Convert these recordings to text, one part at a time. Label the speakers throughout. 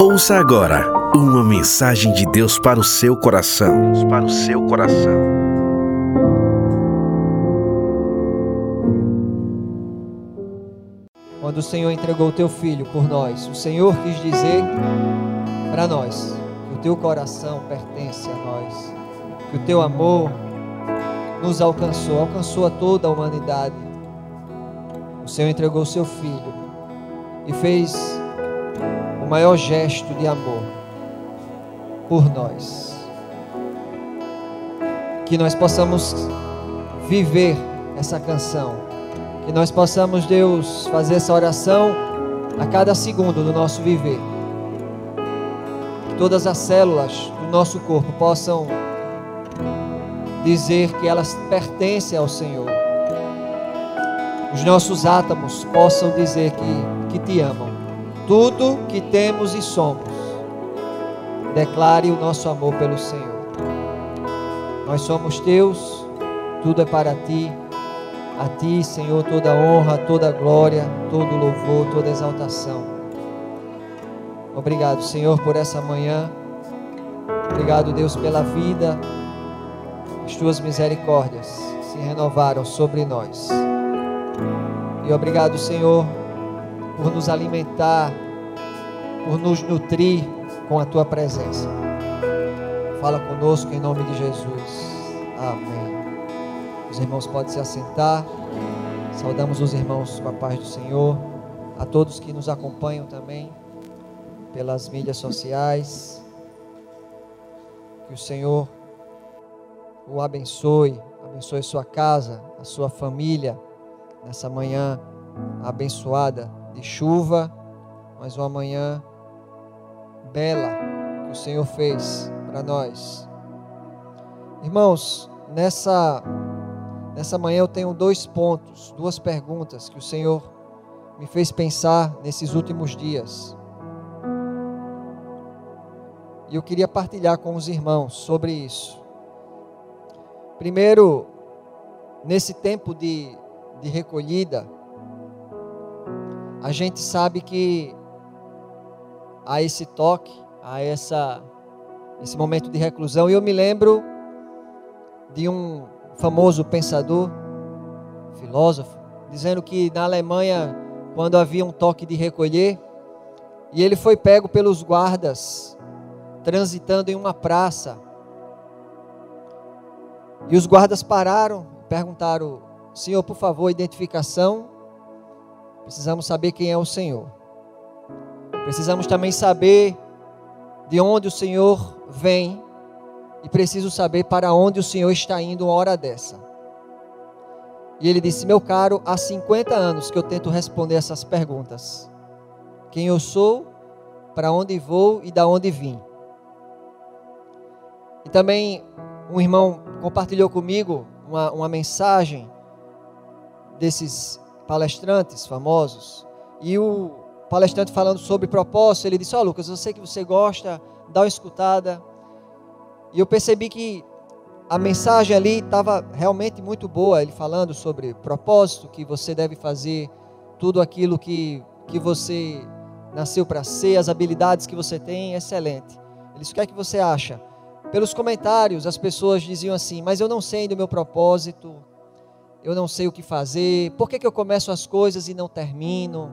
Speaker 1: Ouça agora uma mensagem de Deus para o seu coração. Deus para o seu coração.
Speaker 2: Quando o Senhor entregou o teu filho por nós, o Senhor quis dizer para nós que o teu coração pertence a nós, que o teu amor nos alcançou, alcançou a toda a humanidade. O Senhor entregou o seu filho e fez o maior gesto de amor por nós. Que nós possamos viver essa canção, que nós possamos, Deus, fazer essa oração a cada segundo do nosso viver. Que todas as células do nosso corpo possam dizer que elas pertencem ao Senhor. Os nossos átomos possam dizer que, que te amam. Tudo que temos e somos, declare o nosso amor pelo Senhor. Nós somos teus, tudo é para ti. A ti, Senhor, toda honra, toda glória, todo louvor, toda exaltação. Obrigado, Senhor, por essa manhã. Obrigado, Deus, pela vida as tuas misericórdias se renovaram sobre nós. E obrigado, Senhor, por nos alimentar, por nos nutrir com a tua presença. Fala conosco em nome de Jesus. Amém. Os irmãos podem se assentar. Saudamos os irmãos com a paz do Senhor. A todos que nos acompanham também pelas mídias sociais. Que o Senhor o abençoe, abençoe sua casa, a sua família, nessa manhã abençoada de chuva, mas uma manhã bela que o Senhor fez para nós. Irmãos, nessa nessa manhã eu tenho dois pontos, duas perguntas que o Senhor me fez pensar nesses últimos dias. E eu queria partilhar com os irmãos sobre isso. Primeiro, nesse tempo de, de recolhida, a gente sabe que há esse toque, há essa, esse momento de reclusão. E eu me lembro de um famoso pensador, filósofo, dizendo que na Alemanha, quando havia um toque de recolher, e ele foi pego pelos guardas, transitando em uma praça, e os guardas pararam, perguntaram: Senhor, por favor, identificação. Precisamos saber quem é o Senhor. Precisamos também saber de onde o Senhor vem. E preciso saber para onde o Senhor está indo uma hora dessa. E ele disse: Meu caro, há 50 anos que eu tento responder essas perguntas: Quem eu sou, para onde vou e da onde vim. E também um irmão compartilhou comigo uma, uma mensagem desses palestrantes famosos. E o palestrante falando sobre propósito, ele disse: Ó, oh, Lucas, eu sei que você gosta, dá uma escutada. E eu percebi que a mensagem ali estava realmente muito boa. Ele falando sobre propósito, que você deve fazer tudo aquilo que, que você nasceu para ser, as habilidades que você tem, excelente. Ele disse: O que é que você acha? Pelos comentários, as pessoas diziam assim: Mas eu não sei do meu propósito, eu não sei o que fazer, por que, que eu começo as coisas e não termino?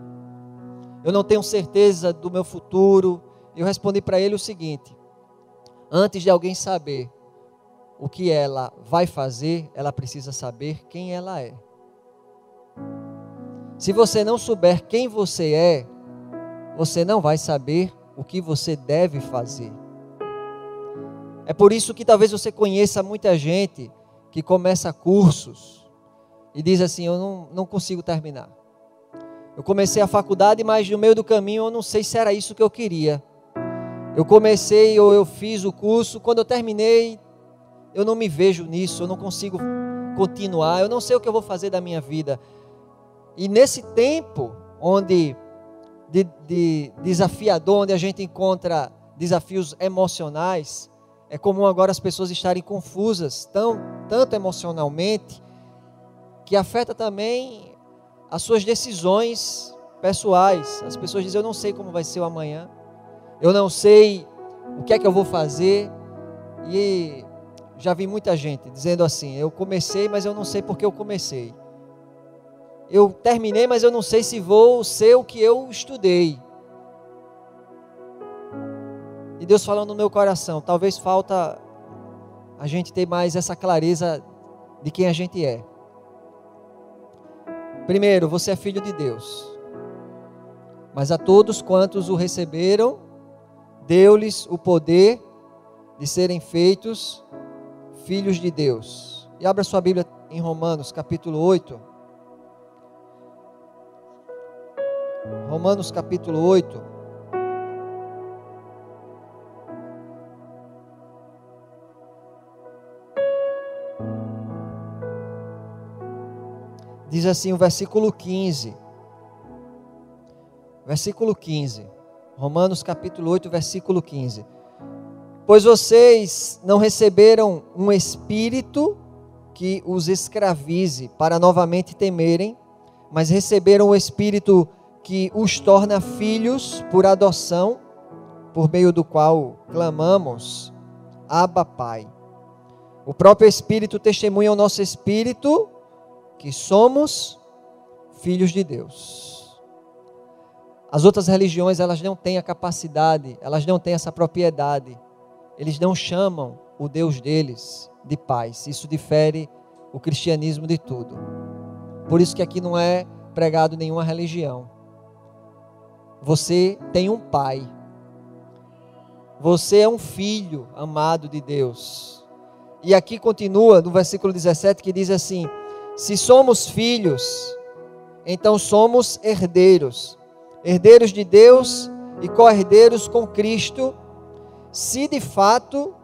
Speaker 2: Eu não tenho certeza do meu futuro. Eu respondi para ele o seguinte: Antes de alguém saber o que ela vai fazer, ela precisa saber quem ela é. Se você não souber quem você é, você não vai saber o que você deve fazer. É por isso que talvez você conheça muita gente que começa cursos e diz assim: Eu não, não consigo terminar. Eu comecei a faculdade, mas no meio do caminho eu não sei se era isso que eu queria. Eu comecei ou eu fiz o curso, quando eu terminei, eu não me vejo nisso, eu não consigo continuar, eu não sei o que eu vou fazer da minha vida. E nesse tempo, onde de, de desafiador, onde a gente encontra desafios emocionais, é comum agora as pessoas estarem confusas, tão, tanto emocionalmente, que afeta também as suas decisões pessoais. As pessoas dizem: Eu não sei como vai ser o amanhã, eu não sei o que é que eu vou fazer. E já vi muita gente dizendo assim: Eu comecei, mas eu não sei porque eu comecei. Eu terminei, mas eu não sei se vou ser o que eu estudei. E Deus falando no meu coração, talvez falta a gente ter mais essa clareza de quem a gente é. Primeiro, você é filho de Deus. Mas a todos quantos o receberam, deu-lhes o poder de serem feitos filhos de Deus. E abra sua Bíblia em Romanos, capítulo 8. Romanos, capítulo 8. Diz assim o versículo 15. Versículo 15. Romanos capítulo 8, versículo 15. Pois vocês não receberam um espírito que os escravize para novamente temerem, mas receberam o espírito que os torna filhos por adoção, por meio do qual clamamos: Abba, Pai. O próprio Espírito testemunha ao nosso espírito que somos filhos de Deus. As outras religiões, elas não têm a capacidade, elas não têm essa propriedade. Eles não chamam o Deus deles de paz. Isso difere o cristianismo de tudo. Por isso que aqui não é pregado nenhuma religião. Você tem um pai. Você é um filho amado de Deus. E aqui continua no versículo 17 que diz assim: se somos filhos, então somos herdeiros, herdeiros de Deus e co-herdeiros com Cristo, se de fato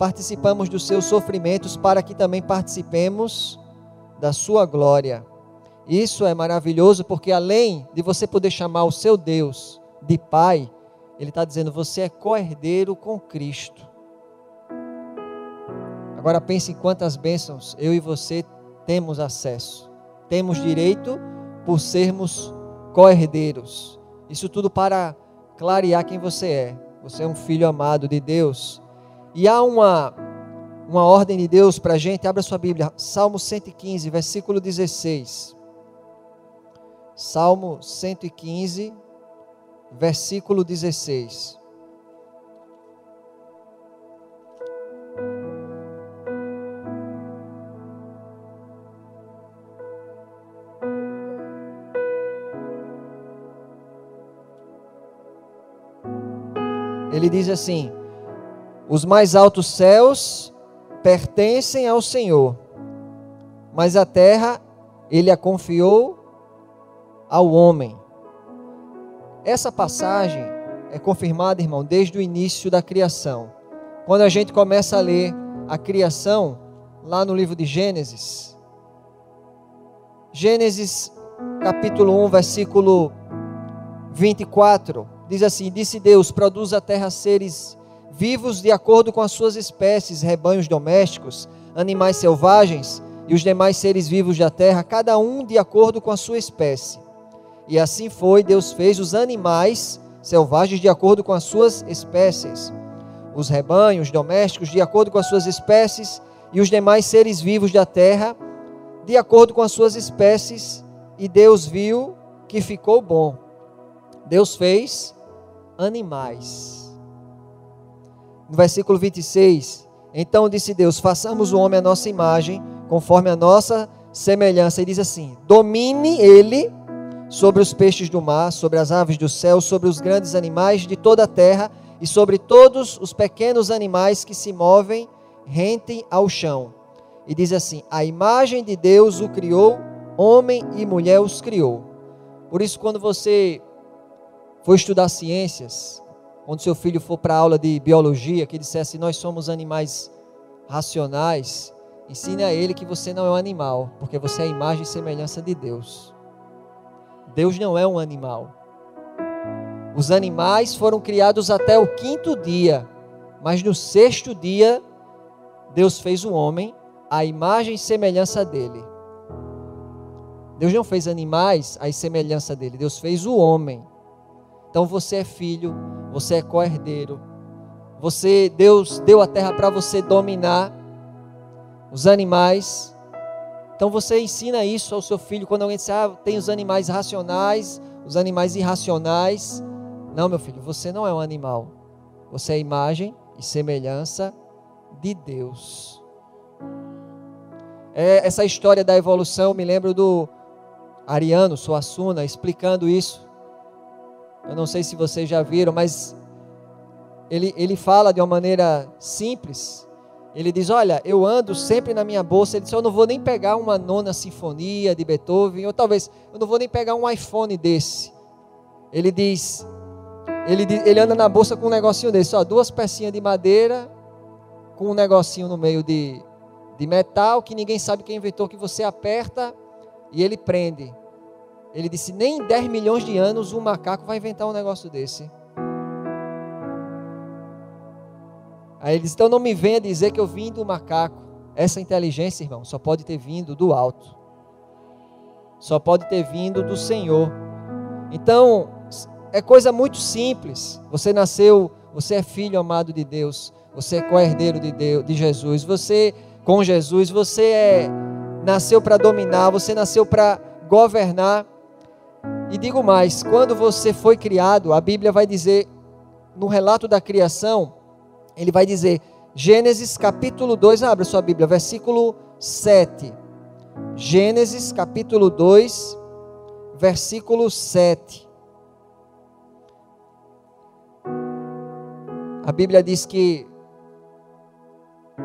Speaker 2: participamos dos seus sofrimentos, para que também participemos da sua glória. Isso é maravilhoso, porque além de você poder chamar o seu Deus de Pai, Ele está dizendo: você é co-herdeiro com Cristo. Agora pense em quantas bênçãos eu e você temos acesso, temos direito por sermos co-herdeiros. Isso tudo para clarear quem você é. Você é um filho amado de Deus. E há uma, uma ordem de Deus para a gente. Abra sua Bíblia, Salmo 115, versículo 16. Salmo 115, versículo 16. Ele diz assim: Os mais altos céus pertencem ao Senhor, mas a terra ele a confiou ao homem. Essa passagem é confirmada, irmão, desde o início da criação. Quando a gente começa a ler a criação, lá no livro de Gênesis, Gênesis capítulo 1, versículo 24, Diz assim: Disse Deus: Produz a terra seres vivos de acordo com as suas espécies, rebanhos domésticos, animais selvagens e os demais seres vivos da terra, cada um de acordo com a sua espécie. E assim foi, Deus fez os animais selvagens de acordo com as suas espécies, os rebanhos domésticos de acordo com as suas espécies e os demais seres vivos da terra de acordo com as suas espécies, e Deus viu que ficou bom. Deus fez animais. No versículo 26, então disse Deus: façamos o homem a nossa imagem, conforme a nossa semelhança. E diz assim: domine ele sobre os peixes do mar, sobre as aves do céu, sobre os grandes animais de toda a terra e sobre todos os pequenos animais que se movem rente ao chão. E diz assim: a imagem de Deus o criou, homem e mulher os criou. Por isso, quando você for estudar ciências, quando seu filho for para a aula de biologia, que dissesse nós somos animais racionais, ensine a ele que você não é um animal, porque você é a imagem e semelhança de Deus. Deus não é um animal. Os animais foram criados até o quinto dia, mas no sexto dia, Deus fez o homem, a imagem e semelhança dele. Deus não fez animais à semelhança dele, Deus fez o homem. Então você é filho, você é co-herdeiro. Você Deus deu a terra para você dominar os animais. Então você ensina isso ao seu filho quando alguém diz: "Ah, tem os animais racionais, os animais irracionais". Não, meu filho, você não é um animal. Você é imagem e semelhança de Deus. É, essa história da evolução me lembro do Ariano Suassuna explicando isso. Eu não sei se vocês já viram, mas ele, ele fala de uma maneira simples. Ele diz: Olha, eu ando sempre na minha bolsa. Ele diz: Eu não vou nem pegar uma nona sinfonia de Beethoven, ou talvez eu não vou nem pegar um iPhone desse. Ele diz: Ele, ele anda na bolsa com um negocinho desse, ó, duas pecinhas de madeira, com um negocinho no meio de, de metal que ninguém sabe quem inventou, que você aperta e ele prende. Ele disse: nem em 10 milhões de anos um macaco vai inventar um negócio desse. Aí ele disse: então não me venha dizer que eu vim do macaco. Essa inteligência, irmão, só pode ter vindo do alto. Só pode ter vindo do Senhor. Então, é coisa muito simples. Você nasceu, você é filho amado de Deus, você é co-herdeiro de Deus, de Jesus. Você com Jesus, você é, nasceu para dominar, você nasceu para governar. E digo mais: quando você foi criado, a Bíblia vai dizer, no relato da criação, ele vai dizer, Gênesis capítulo 2, abra sua Bíblia, versículo 7. Gênesis capítulo 2, versículo 7. A Bíblia diz que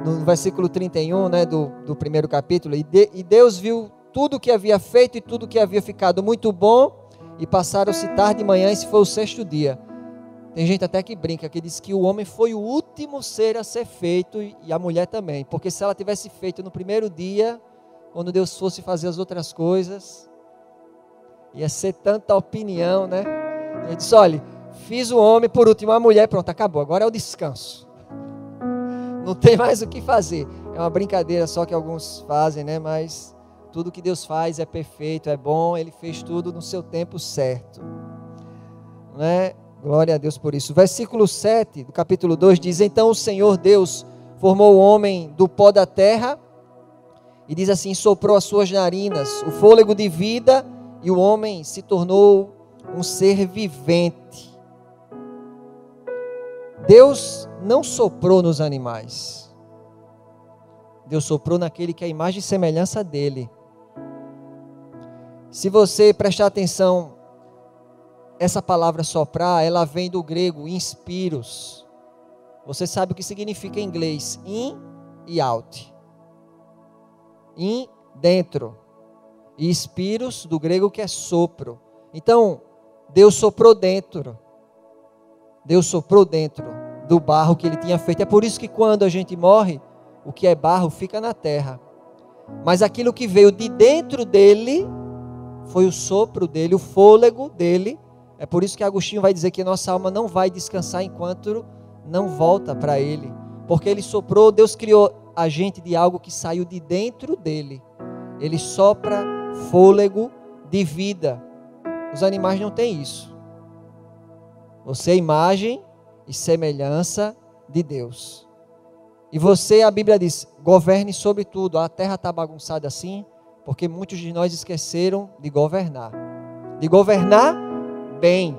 Speaker 2: no versículo 31 né, do, do primeiro capítulo, e, de, e Deus viu tudo o que havia feito e tudo que havia ficado muito bom, e passaram-se tarde e manhã, esse foi o sexto dia. Tem gente até que brinca, que diz que o homem foi o último ser a ser feito e a mulher também, porque se ela tivesse feito no primeiro dia, quando Deus fosse fazer as outras coisas, ia ser tanta opinião, né? Ele disse: olha, fiz o homem, por último a mulher, pronto, acabou, agora é o descanso não tem mais o que fazer. É uma brincadeira só que alguns fazem, né? Mas tudo que Deus faz é perfeito, é bom, Ele fez tudo no seu tempo certo. Né? Glória a Deus por isso. Versículo 7 do capítulo 2 diz: Então o Senhor Deus formou o homem do pó da terra, e diz assim: soprou as suas narinas, o fôlego de vida, e o homem se tornou um ser vivente. Deus não soprou nos animais. Deus soprou naquele que é a imagem e semelhança dele. Se você prestar atenção, essa palavra soprar, ela vem do grego inspiros. Você sabe o que significa em inglês? In e out. In, dentro. E inspiros, do grego que é sopro. Então, Deus soprou dentro. Deus soprou dentro do barro que ele tinha feito. É por isso que quando a gente morre, o que é barro fica na terra. Mas aquilo que veio de dentro dele foi o sopro dele, o fôlego dele. É por isso que Agostinho vai dizer que nossa alma não vai descansar enquanto não volta para ele. Porque ele soprou, Deus criou a gente de algo que saiu de dentro dele. Ele sopra fôlego de vida. Os animais não têm isso. Você é imagem e semelhança de Deus. E você, a Bíblia diz, governe sobre tudo. A terra está bagunçada assim, porque muitos de nós esqueceram de governar. De governar bem.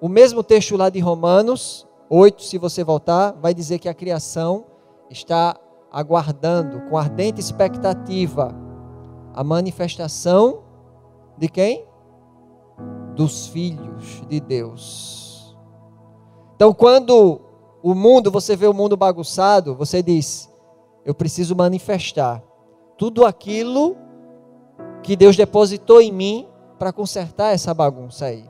Speaker 2: O mesmo texto lá de Romanos 8, se você voltar, vai dizer que a criação está aguardando com ardente expectativa a manifestação de quem? dos filhos de Deus. Então, quando o mundo, você vê o mundo bagunçado, você diz: eu preciso manifestar tudo aquilo que Deus depositou em mim para consertar essa bagunça aí.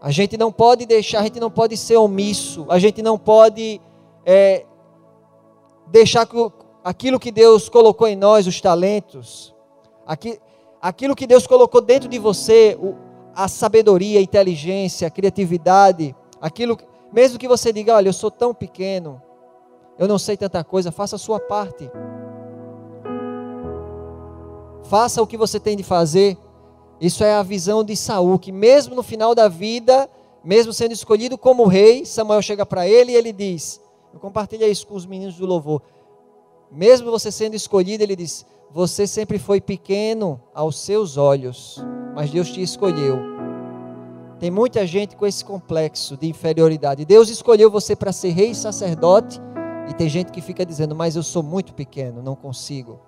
Speaker 2: A gente não pode deixar, a gente não pode ser omisso, a gente não pode é, deixar que, aquilo que Deus colocou em nós, os talentos, aqui, aquilo que Deus colocou dentro de você, a sabedoria, a inteligência, a criatividade, aquilo, mesmo que você diga, olha, eu sou tão pequeno, eu não sei tanta coisa, faça a sua parte. Faça o que você tem de fazer. Isso é a visão de Saul, que mesmo no final da vida, mesmo sendo escolhido como rei, Samuel chega para ele e ele diz: compartilha isso com os meninos do louvor. Mesmo você sendo escolhido, ele diz: Você sempre foi pequeno aos seus olhos, mas Deus te escolheu. Tem muita gente com esse complexo de inferioridade. Deus escolheu você para ser rei e sacerdote, e tem gente que fica dizendo: Mas eu sou muito pequeno, não consigo.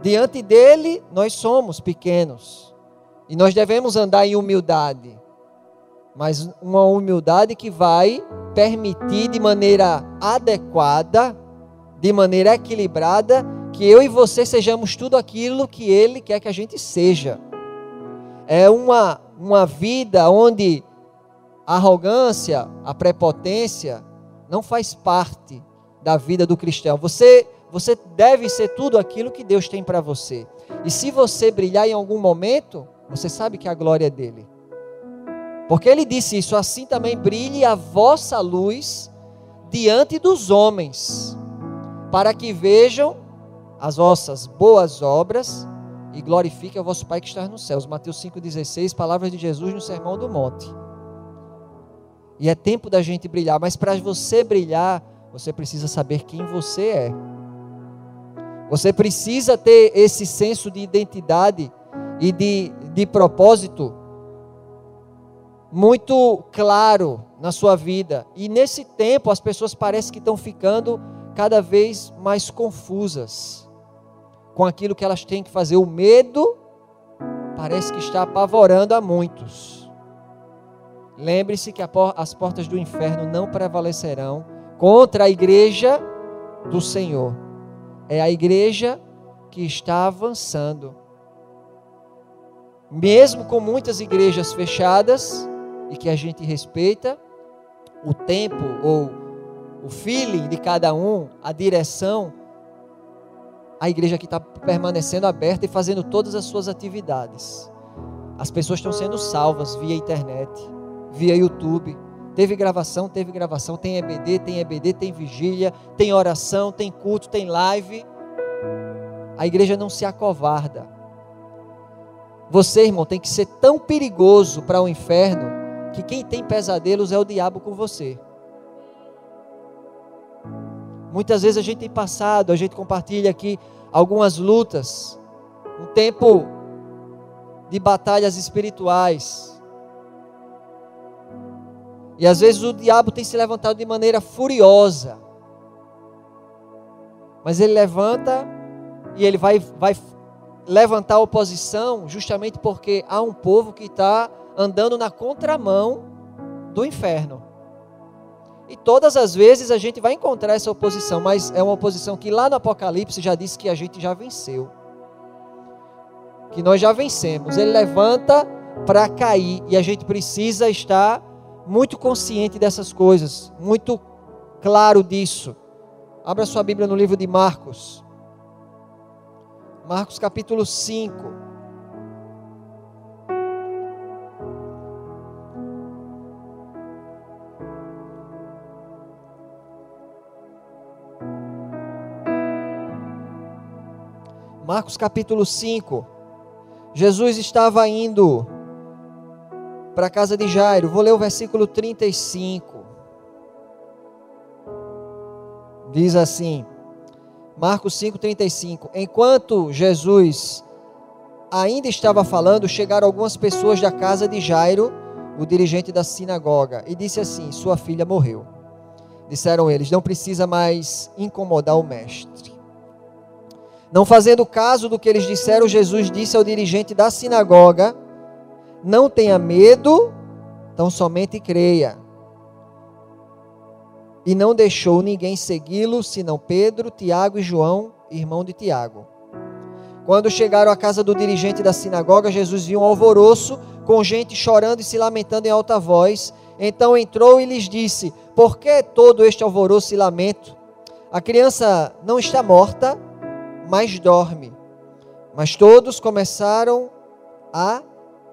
Speaker 2: Diante dele, nós somos pequenos. E nós devemos andar em humildade. Mas uma humildade que vai permitir de maneira adequada, de maneira equilibrada, que eu e você sejamos tudo aquilo que ele quer que a gente seja. É uma, uma vida onde a arrogância, a prepotência não faz parte da vida do cristão. Você você deve ser tudo aquilo que Deus tem para você. E se você brilhar em algum momento, você sabe que a glória é dele. Porque ele disse isso: assim também brilhe a vossa luz diante dos homens, para que vejam as vossas boas obras e glorifiquem o vosso Pai que está nos céus. Mateus 5,16, palavras de Jesus no Sermão do Monte. E é tempo da gente brilhar, mas para você brilhar, você precisa saber quem você é. Você precisa ter esse senso de identidade e de, de propósito muito claro na sua vida. E nesse tempo as pessoas parecem que estão ficando cada vez mais confusas com aquilo que elas têm que fazer. O medo parece que está apavorando a muitos. Lembre-se que as portas do inferno não prevalecerão contra a igreja do Senhor. É a igreja que está avançando. Mesmo com muitas igrejas fechadas e que a gente respeita, o tempo ou o feeling de cada um, a direção, a igreja que está permanecendo aberta e fazendo todas as suas atividades. As pessoas estão sendo salvas via internet, via YouTube. Teve gravação, teve gravação, tem EBD, tem EBD, tem vigília, tem oração, tem culto, tem live. A igreja não se acovarda. Você, irmão, tem que ser tão perigoso para o inferno que quem tem pesadelos é o diabo com você. Muitas vezes a gente tem passado, a gente compartilha aqui algumas lutas, um tempo de batalhas espirituais. E às vezes o diabo tem se levantado de maneira furiosa. Mas ele levanta e ele vai, vai levantar oposição justamente porque há um povo que está andando na contramão do inferno. E todas as vezes a gente vai encontrar essa oposição, mas é uma oposição que lá no Apocalipse já diz que a gente já venceu. Que nós já vencemos. Ele levanta para cair e a gente precisa estar muito consciente dessas coisas, muito claro disso. Abra sua Bíblia no livro de Marcos. Marcos capítulo 5. Marcos capítulo 5. Jesus estava indo para a casa de Jairo. Vou ler o versículo 35. Diz assim: Marcos 5,35. Enquanto Jesus ainda estava falando, chegaram algumas pessoas da casa de Jairo, o dirigente da sinagoga, e disse assim: Sua filha morreu. Disseram eles: Não precisa mais incomodar o mestre. Não fazendo caso do que eles disseram, Jesus disse ao dirigente da sinagoga: não tenha medo, tão somente creia. E não deixou ninguém segui-lo, senão Pedro, Tiago e João, irmão de Tiago. Quando chegaram à casa do dirigente da sinagoga, Jesus viu um alvoroço, com gente chorando e se lamentando em alta voz. Então entrou e lhes disse: Por que todo este alvoroço e lamento? A criança não está morta, mas dorme. Mas todos começaram a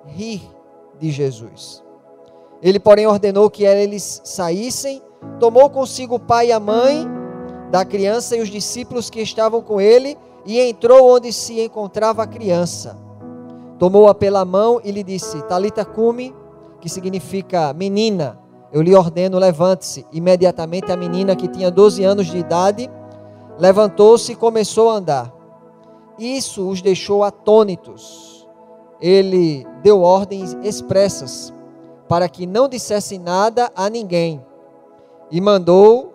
Speaker 2: rir de Jesus. Ele, porém, ordenou que eles saíssem, tomou consigo o pai e a mãe da criança e os discípulos que estavam com ele e entrou onde se encontrava a criança. Tomou-a pela mão e lhe disse: Talita cumi, que significa menina. Eu lhe ordeno, levante-se. Imediatamente a menina, que tinha 12 anos de idade, levantou-se e começou a andar. Isso os deixou atônitos. Ele deu ordens expressas para que não dissessem nada a ninguém e mandou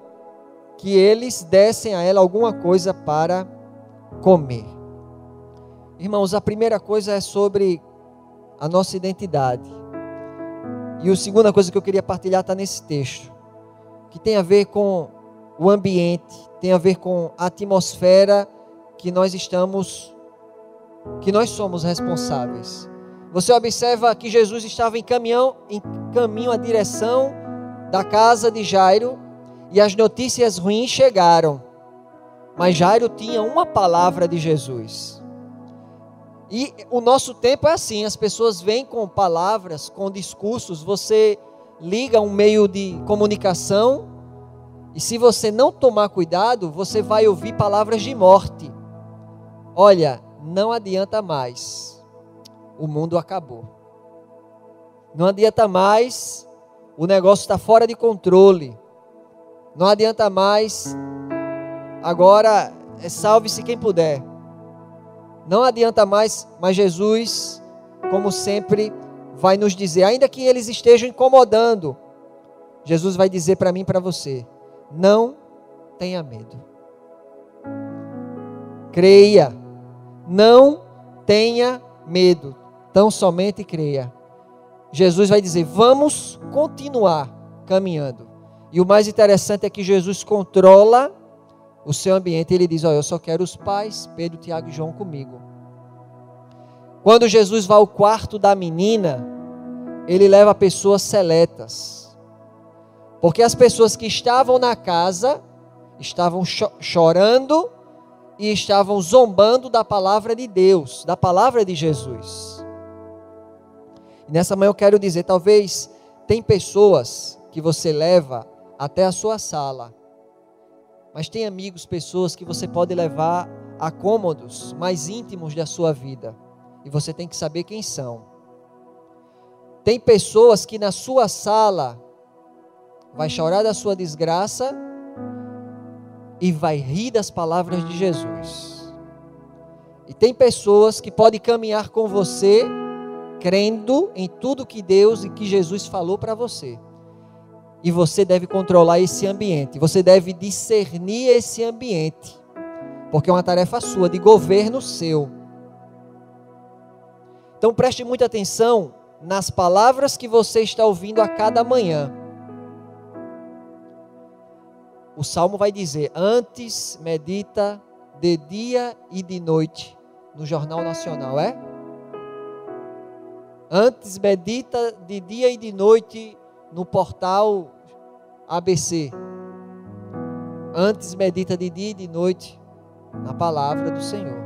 Speaker 2: que eles dessem a ela alguma coisa para comer. Irmãos, a primeira coisa é sobre a nossa identidade. E a segunda coisa que eu queria partilhar está nesse texto, que tem a ver com o ambiente, tem a ver com a atmosfera que nós estamos, que nós somos responsáveis. Você observa que Jesus estava em caminhão, em caminho à direção da casa de Jairo e as notícias ruins chegaram. Mas Jairo tinha uma palavra de Jesus. E o nosso tempo é assim: as pessoas vêm com palavras, com discursos. Você liga um meio de comunicação e se você não tomar cuidado, você vai ouvir palavras de morte. Olha, não adianta mais. O mundo acabou. Não adianta mais. O negócio está fora de controle. Não adianta mais. Agora, é salve-se quem puder. Não adianta mais, mas Jesus, como sempre, vai nos dizer, ainda que eles estejam incomodando, Jesus vai dizer para mim e para você: não tenha medo. Creia. Não tenha medo. Tão somente creia. Jesus vai dizer: vamos continuar caminhando. E o mais interessante é que Jesus controla o seu ambiente. Ele diz: Olha, eu só quero os pais, Pedro, Tiago e João comigo. Quando Jesus vai ao quarto da menina, ele leva pessoas seletas. Porque as pessoas que estavam na casa estavam cho chorando e estavam zombando da palavra de Deus, da palavra de Jesus. E nessa manhã eu quero dizer, talvez tem pessoas que você leva até a sua sala. Mas tem amigos, pessoas que você pode levar a cômodos mais íntimos da sua vida. E você tem que saber quem são. Tem pessoas que na sua sala vai chorar da sua desgraça e vai rir das palavras de Jesus. E tem pessoas que podem caminhar com você crendo em tudo que Deus e que Jesus falou para você. E você deve controlar esse ambiente, você deve discernir esse ambiente, porque é uma tarefa sua, de governo seu. Então preste muita atenção nas palavras que você está ouvindo a cada manhã. O salmo vai dizer: Antes medita de dia e de noite, no Jornal Nacional, é? Antes medita de dia e de noite no portal ABC. Antes medita de dia e de noite na palavra do Senhor.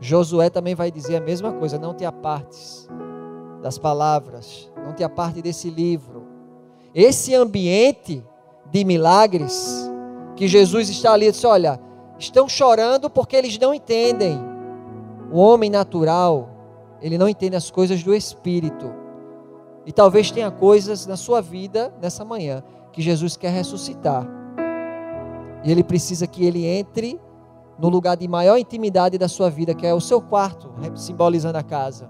Speaker 2: Josué também vai dizer a mesma coisa: não te apartes das palavras, não te aparte desse livro. Esse ambiente de milagres que Jesus está ali, disse: olha, estão chorando porque eles não entendem. O homem natural, ele não entende as coisas do espírito. E talvez tenha coisas na sua vida nessa manhã que Jesus quer ressuscitar. E ele precisa que ele entre no lugar de maior intimidade da sua vida, que é o seu quarto, simbolizando a casa.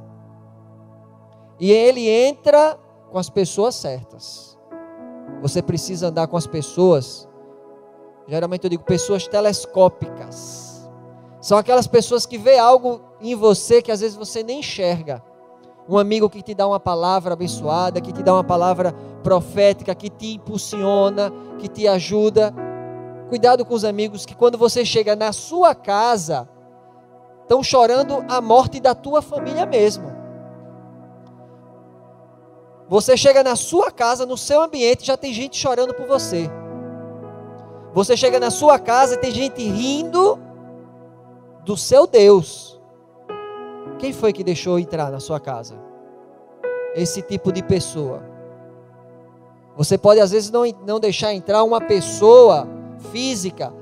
Speaker 2: E ele entra com as pessoas certas. Você precisa andar com as pessoas, geralmente eu digo pessoas telescópicas. São aquelas pessoas que vê algo em você que às vezes você nem enxerga um amigo que te dá uma palavra abençoada, que te dá uma palavra profética, que te impulsiona, que te ajuda. Cuidado com os amigos que quando você chega na sua casa, estão chorando a morte da tua família mesmo. Você chega na sua casa, no seu ambiente, já tem gente chorando por você. Você chega na sua casa e tem gente rindo do seu Deus. Quem foi que deixou entrar na sua casa? Esse tipo de pessoa. Você pode às vezes não, não deixar entrar uma pessoa física,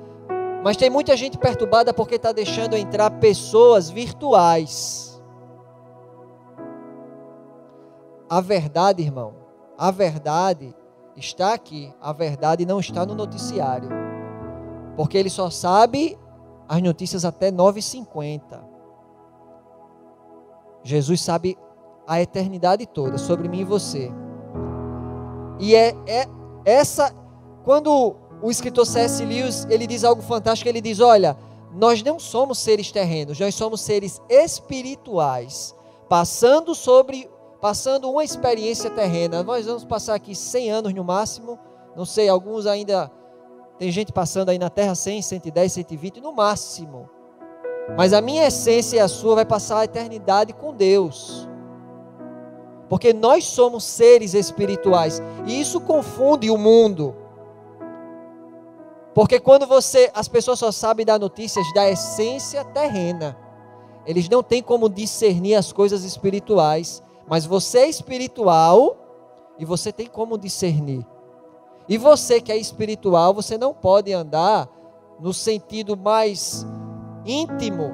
Speaker 2: Mas tem muita gente perturbada porque está deixando entrar pessoas virtuais. A verdade, irmão, a verdade está aqui. A verdade não está no noticiário. Porque ele só sabe as notícias até 9h50. Jesus sabe a eternidade toda sobre mim e você. E é, é essa quando o escritor C.S. Lewis, ele diz algo fantástico, ele diz, olha, nós não somos seres terrenos, nós somos seres espirituais, passando sobre passando uma experiência terrena. Nós vamos passar aqui 100 anos no máximo, não sei, alguns ainda tem gente passando aí na terra 100, 110, 120 no máximo. Mas a minha essência e a sua vai passar a eternidade com Deus. Porque nós somos seres espirituais e isso confunde o mundo. Porque quando você, as pessoas só sabem dar notícias da essência terrena. Eles não têm como discernir as coisas espirituais, mas você é espiritual e você tem como discernir. E você que é espiritual, você não pode andar no sentido mais íntimo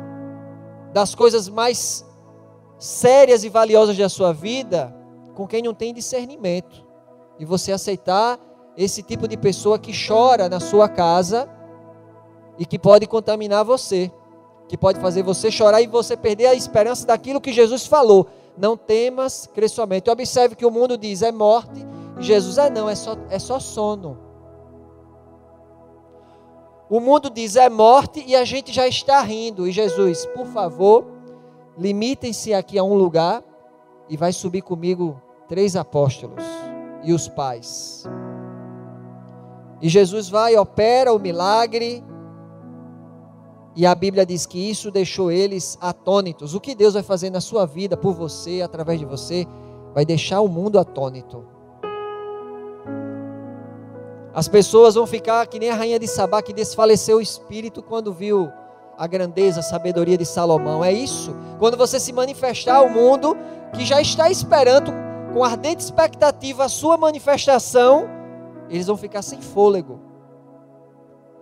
Speaker 2: das coisas mais sérias e valiosas da sua vida com quem não tem discernimento. E você aceitar esse tipo de pessoa que chora na sua casa e que pode contaminar você, que pode fazer você chorar e você perder a esperança daquilo que Jesus falou. Não temas, cresça somente. Observe que o mundo diz é morte Jesus é não, é só, é só sono. O mundo diz é morte e a gente já está rindo. E Jesus, por favor, limitem-se aqui a um lugar e vai subir comigo três apóstolos e os pais. E Jesus vai, opera o milagre. E a Bíblia diz que isso deixou eles atônitos. O que Deus vai fazer na sua vida, por você, através de você, vai deixar o mundo atônito. As pessoas vão ficar que nem a rainha de Sabá que desfaleceu o espírito quando viu a grandeza, a sabedoria de Salomão. É isso. Quando você se manifestar ao mundo que já está esperando com ardente expectativa a sua manifestação, eles vão ficar sem fôlego.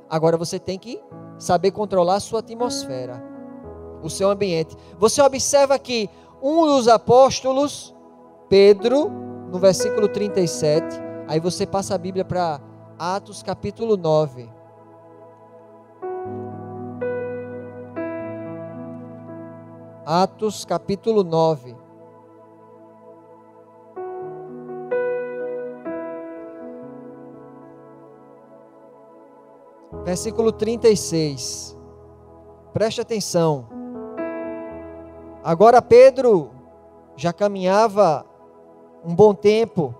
Speaker 2: Agora você tem que saber controlar a sua atmosfera, o seu ambiente. Você observa que um dos apóstolos, Pedro, no versículo 37, aí você passa a Bíblia para Atos capítulo 9. Atos capítulo 9. versículo 36. Preste atenção. Agora Pedro já caminhava um bom tempo,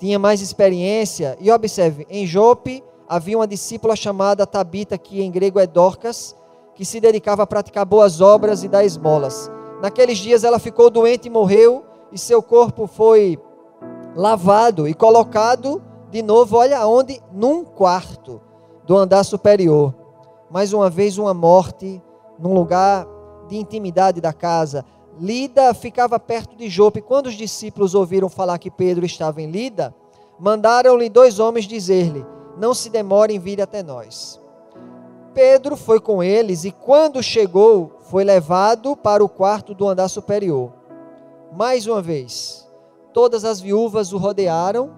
Speaker 2: tinha mais experiência, e observe, em Jope havia uma discípula chamada Tabita, que em grego é Dorcas, que se dedicava a praticar boas obras e dar esmolas. Naqueles dias ela ficou doente e morreu, e seu corpo foi lavado e colocado de novo, olha onde? Num quarto do andar superior. Mais uma vez, uma morte num lugar de intimidade da casa. Lida ficava perto de Jope. Quando os discípulos ouviram falar que Pedro estava em Lida, mandaram-lhe dois homens dizer-lhe: Não se demore em vir até nós. Pedro foi com eles e, quando chegou, foi levado para o quarto do andar superior. Mais uma vez, todas as viúvas o rodearam,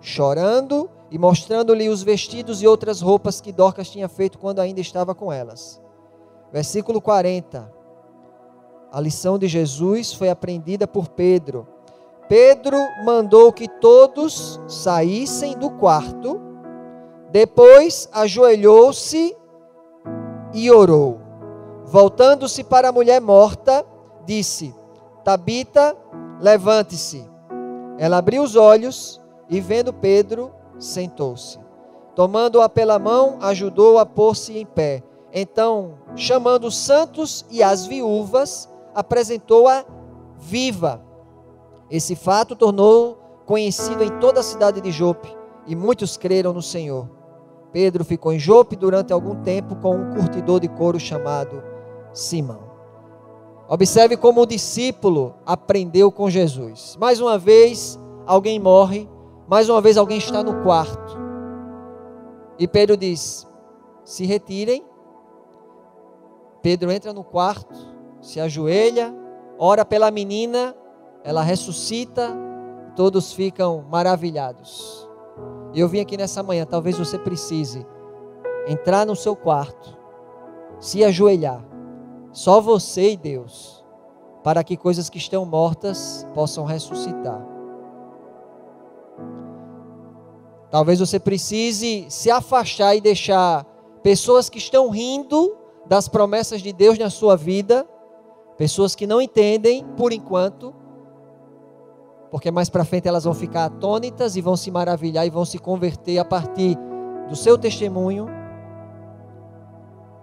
Speaker 2: chorando e mostrando-lhe os vestidos e outras roupas que Dorcas tinha feito quando ainda estava com elas. Versículo 40. A lição de Jesus foi aprendida por Pedro. Pedro mandou que todos saíssem do quarto, depois ajoelhou-se e orou. Voltando-se para a mulher morta, disse: Tabita, levante-se. Ela abriu os olhos e, vendo Pedro, sentou-se. Tomando-a pela mão, ajudou-a a pôr-se em pé. Então, chamando os santos e as viúvas, apresentou-a viva. Esse fato tornou conhecido em toda a cidade de Jope, e muitos creram no Senhor. Pedro ficou em Jope durante algum tempo com um curtidor de couro chamado Simão. Observe como o discípulo aprendeu com Jesus. Mais uma vez, alguém morre mais uma vez alguém está no quarto. E Pedro diz: se retirem. Pedro entra no quarto, se ajoelha, ora pela menina, ela ressuscita, todos ficam maravilhados. Eu vim aqui nessa manhã, talvez você precise entrar no seu quarto, se ajoelhar, só você e Deus, para que coisas que estão mortas possam ressuscitar. Talvez você precise se afastar e deixar pessoas que estão rindo das promessas de Deus na sua vida, pessoas que não entendem por enquanto, porque mais para frente elas vão ficar atônitas e vão se maravilhar e vão se converter a partir do seu testemunho.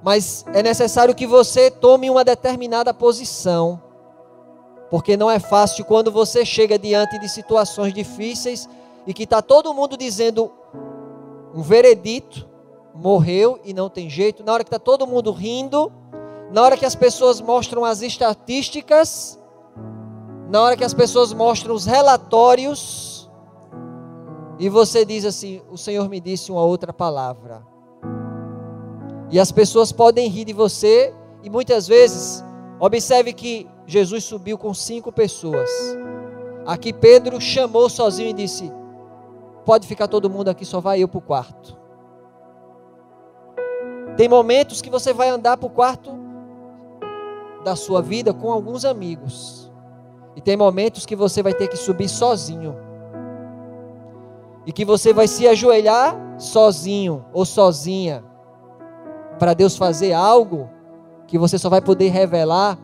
Speaker 2: Mas é necessário que você tome uma determinada posição, porque não é fácil quando você chega diante de situações difíceis e que está todo mundo dizendo um veredito, morreu e não tem jeito, na hora que está todo mundo rindo, na hora que as pessoas mostram as estatísticas, na hora que as pessoas mostram os relatórios, e você diz assim: O Senhor me disse uma outra palavra. E as pessoas podem rir de você, e muitas vezes, observe que Jesus subiu com cinco pessoas. Aqui Pedro chamou sozinho e disse: Pode ficar todo mundo aqui, só vai eu para o quarto. Tem momentos que você vai andar para o quarto da sua vida com alguns amigos. E tem momentos que você vai ter que subir sozinho. E que você vai se ajoelhar sozinho ou sozinha. Para Deus fazer algo que você só vai poder revelar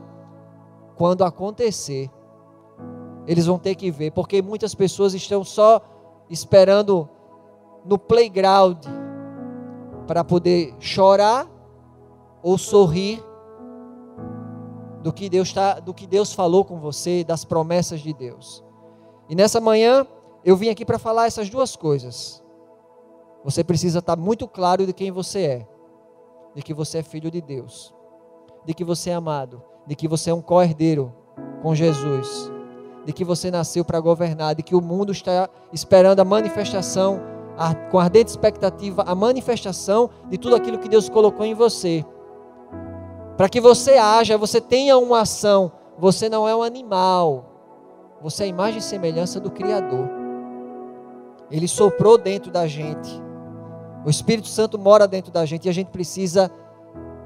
Speaker 2: quando acontecer. Eles vão ter que ver, porque muitas pessoas estão só esperando no playground para poder chorar ou sorrir do que Deus tá, do que Deus falou com você, das promessas de Deus. E nessa manhã eu vim aqui para falar essas duas coisas. Você precisa estar muito claro de quem você é, de que você é filho de Deus, de que você é amado, de que você é um co-herdeiro com Jesus de que você nasceu para governar, de que o mundo está esperando a manifestação, a, com ardente expectativa, a manifestação de tudo aquilo que Deus colocou em você. Para que você haja, você tenha uma ação. Você não é um animal. Você é a imagem e semelhança do Criador. Ele soprou dentro da gente. O Espírito Santo mora dentro da gente e a gente precisa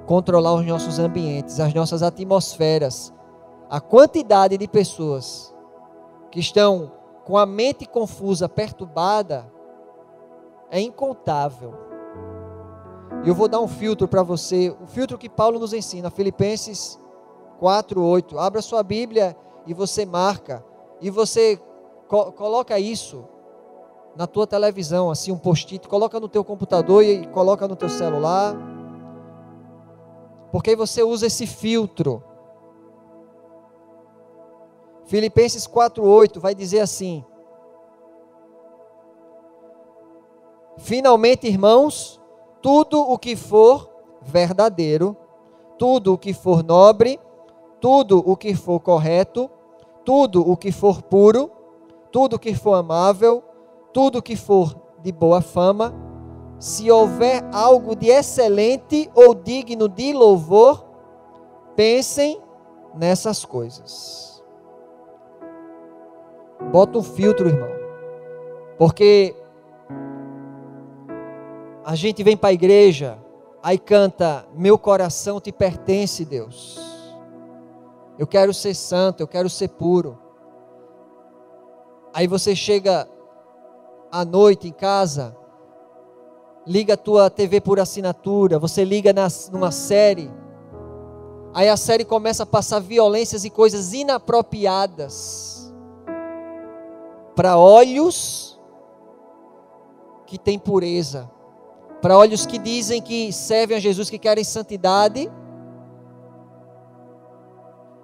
Speaker 2: controlar os nossos ambientes, as nossas atmosferas. A quantidade de pessoas que estão com a mente confusa, perturbada, é incontável. E eu vou dar um filtro para você, o filtro que Paulo nos ensina, Filipenses 4:8. Abra sua Bíblia e você marca e você co coloca isso na tua televisão, assim um post-it, coloca no teu computador e coloca no teu celular. Porque aí você usa esse filtro Filipenses 4:8 vai dizer assim: Finalmente, irmãos, tudo o que for verdadeiro, tudo o que for nobre, tudo o que for correto, tudo o que for puro, tudo o que for amável, tudo o que for de boa fama, se houver algo de excelente ou digno de louvor, pensem nessas coisas. Bota um filtro, irmão. Porque a gente vem para a igreja, aí canta: Meu coração te pertence, Deus. Eu quero ser santo, eu quero ser puro. Aí você chega à noite em casa, liga a tua TV por assinatura, você liga nas, numa série. Aí a série começa a passar violências e coisas inapropriadas para olhos que têm pureza, para olhos que dizem que servem a Jesus, que querem santidade.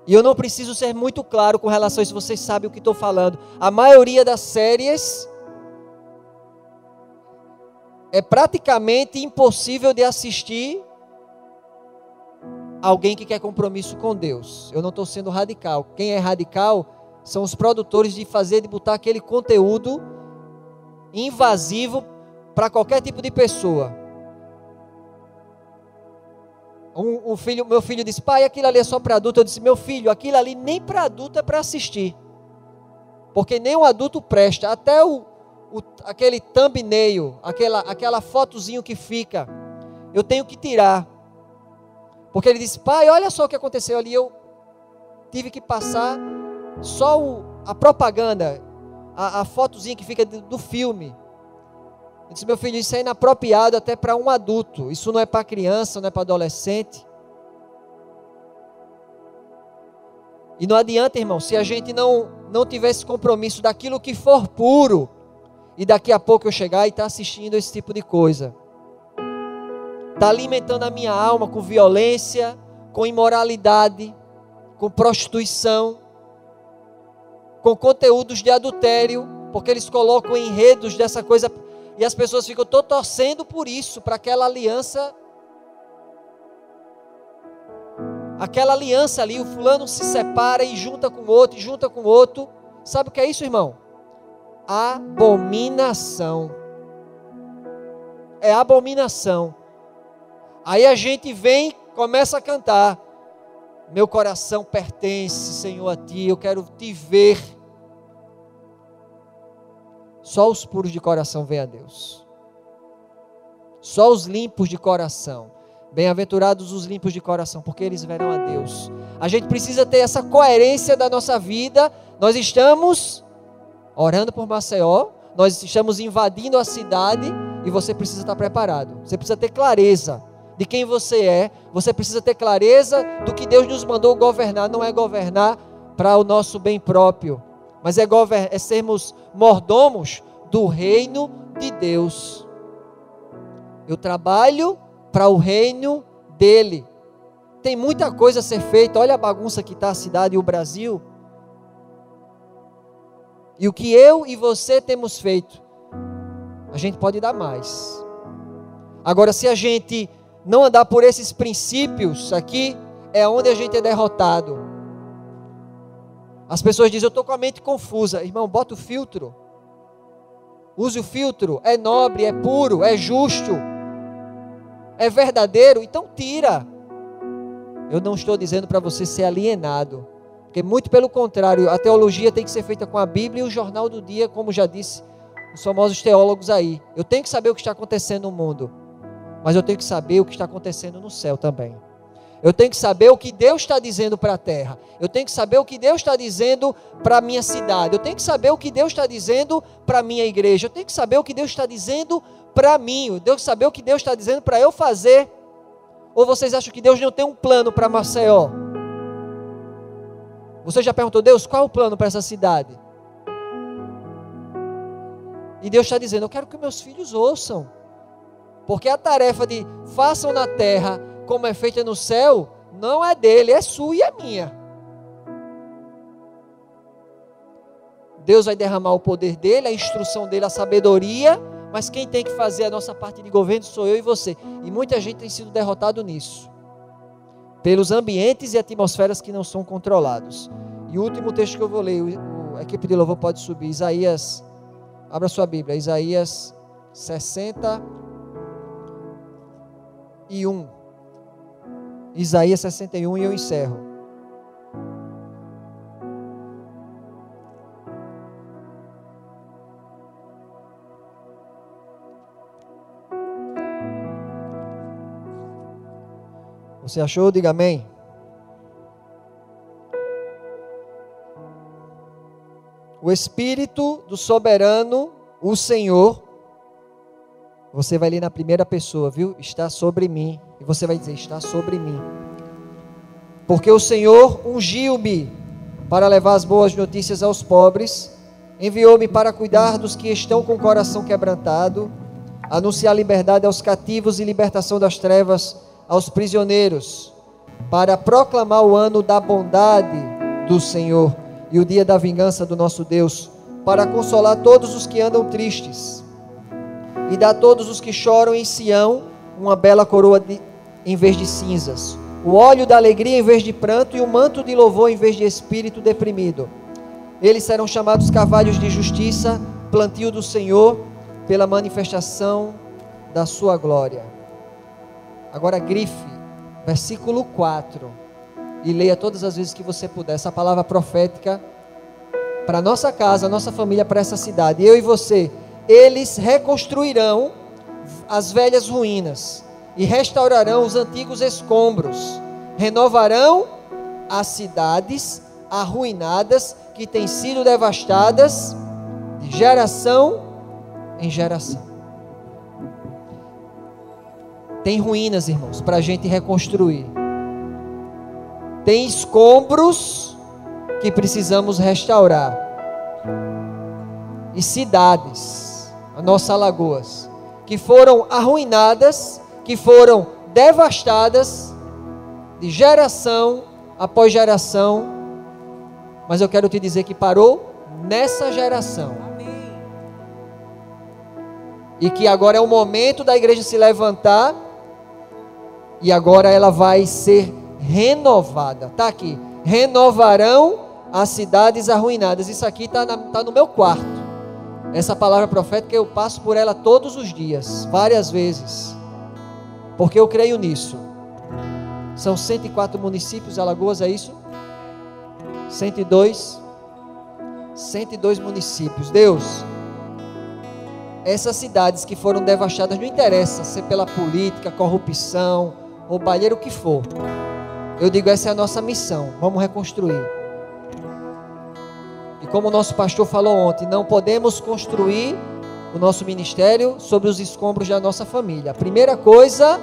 Speaker 2: E eu não preciso ser muito claro com relação a isso, vocês sabem o que estou falando. A maioria das séries é praticamente impossível de assistir alguém que quer compromisso com Deus. Eu não estou sendo radical. Quem é radical são os produtores de fazer, de botar aquele conteúdo invasivo para qualquer tipo de pessoa. Um, um filho, meu filho disse, pai, aquilo ali é só para adulto. Eu disse, meu filho, aquilo ali nem para adulto é para assistir. Porque nem o adulto presta. Até o, o, aquele thumbnail, aquela, aquela fotozinho que fica, eu tenho que tirar. Porque ele disse, pai, olha só o que aconteceu ali. Eu tive que passar só o, a propaganda, a, a fotozinha que fica do, do filme. Eu disse, meu filho, isso é inapropriado até para um adulto. Isso não é para criança, não é para adolescente. E não adianta, irmão, se a gente não, não tiver esse compromisso daquilo que for puro, e daqui a pouco eu chegar e estar tá assistindo esse tipo de coisa. Está alimentando a minha alma com violência, com imoralidade, com prostituição, com conteúdos de adultério, porque eles colocam enredos dessa coisa e as pessoas ficam, estou torcendo por isso, para aquela aliança. Aquela aliança ali, o fulano se separa e junta com outro, e junta com outro. Sabe o que é isso, irmão? Abominação. É abominação. Aí a gente vem, começa a cantar. Meu coração pertence, Senhor, a ti. Eu quero te ver só os puros de coração vêm a Deus. Só os limpos de coração. Bem-aventurados os limpos de coração, porque eles verão a Deus. A gente precisa ter essa coerência da nossa vida. Nós estamos orando por Maceió, nós estamos invadindo a cidade e você precisa estar preparado. Você precisa ter clareza de quem você é. Você precisa ter clareza do que Deus nos mandou governar. Não é governar para o nosso bem próprio, mas é, é sermos mordomos do reino de Deus. Eu trabalho para o reino dele. Tem muita coisa a ser feita. Olha a bagunça que está a cidade e o Brasil. E o que eu e você temos feito, a gente pode dar mais. Agora, se a gente não andar por esses princípios aqui, é onde a gente é derrotado. As pessoas dizem, eu estou com a mente confusa. Irmão, bota o filtro. Use o filtro. É nobre, é puro, é justo, é verdadeiro. Então tira. Eu não estou dizendo para você ser alienado. Porque muito pelo contrário, a teologia tem que ser feita com a Bíblia e o jornal do dia, como já disse os famosos teólogos aí. Eu tenho que saber o que está acontecendo no mundo. Mas eu tenho que saber o que está acontecendo no céu também. Eu tenho que saber o que Deus está dizendo para a terra. Eu tenho que saber o que Deus está dizendo para a minha cidade. Eu tenho que saber o que Deus está dizendo para a minha igreja. Eu tenho que saber o que Deus está dizendo para mim. Eu tenho que saber o que Deus está dizendo para eu fazer. Ou vocês acham que Deus não tem um plano para Maceió? Você já perguntou, Deus, qual é o plano para essa cidade? E Deus está dizendo, eu quero que meus filhos ouçam. Porque a tarefa de façam na terra como é feita no céu, não é dele, é sua e é minha. Deus vai derramar o poder dele, a instrução dele, a sabedoria, mas quem tem que fazer a nossa parte de governo sou eu e você. E muita gente tem sido derrotado nisso. Pelos ambientes e atmosferas que não são controlados. E o último texto que eu vou ler, a equipe de louvor pode subir, Isaías, abra sua Bíblia, Isaías 60 e 1. Isaías 61 e eu encerro. Você achou? Diga amém. O Espírito do Soberano, o Senhor, você vai ler na primeira pessoa, viu? Está sobre mim. E você vai dizer: Está sobre mim. Porque o Senhor ungiu-me para levar as boas notícias aos pobres, enviou-me para cuidar dos que estão com o coração quebrantado, anunciar liberdade aos cativos e libertação das trevas aos prisioneiros, para proclamar o ano da bondade do Senhor e o dia da vingança do nosso Deus, para consolar todos os que andam tristes e dar a todos os que choram em Sião uma bela coroa de, em vez de cinzas, o óleo da alegria em vez de pranto e o manto de louvor em vez de espírito deprimido. Eles serão chamados cavalos de justiça, plantio do Senhor, pela manifestação da sua glória. Agora grife, versículo 4. E leia todas as vezes que você puder essa palavra profética para nossa casa, nossa família, para essa cidade. Eu e você, eles reconstruirão as velhas ruínas e restaurarão os antigos escombros, renovarão as cidades arruinadas que têm sido devastadas de geração em geração. Tem ruínas, irmãos, para a gente reconstruir. Tem escombros que precisamos restaurar. E cidades, a nossa Alagoas, que foram arruinadas, que foram devastadas de geração após geração. Mas eu quero te dizer que parou nessa geração e que agora é o momento da igreja se levantar e agora ela vai ser renovada. Está aqui. Renovarão as cidades arruinadas. Isso aqui está tá no meu quarto. Essa palavra profética eu passo por ela todos os dias, várias vezes, porque eu creio nisso. São 104 municípios, Alagoas, é isso? 102. 102 municípios. Deus, essas cidades que foram devastadas, não interessa se pela política, corrupção, roubalheira, o que for. Eu digo, essa é a nossa missão. Vamos reconstruir. E como o nosso pastor falou ontem, não podemos construir o nosso ministério sobre os escombros da nossa família. A primeira coisa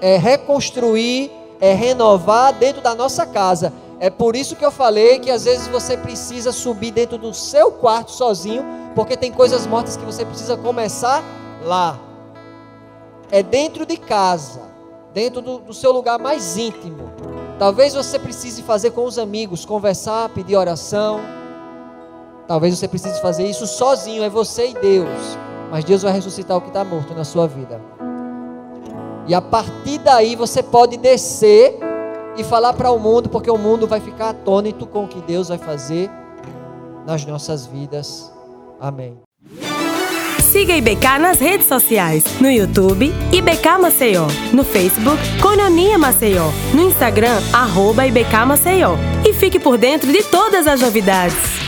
Speaker 2: é reconstruir, é renovar dentro da nossa casa. É por isso que eu falei que às vezes você precisa subir dentro do seu quarto sozinho, porque tem coisas mortas que você precisa começar lá. É dentro de casa, dentro do, do seu lugar mais íntimo. Talvez você precise fazer com os amigos, conversar, pedir oração. Talvez você precise fazer isso sozinho, é você e Deus. Mas Deus vai ressuscitar o que está morto na sua vida. E a partir daí você pode descer e falar para o mundo, porque o mundo vai ficar atônito com o que Deus vai fazer nas nossas vidas. Amém.
Speaker 3: Siga IBK nas redes sociais, no YouTube, IBK Maceió, no Facebook, Cononia Maceió, no Instagram, arroba IBK Maceió. E fique por dentro de todas as novidades.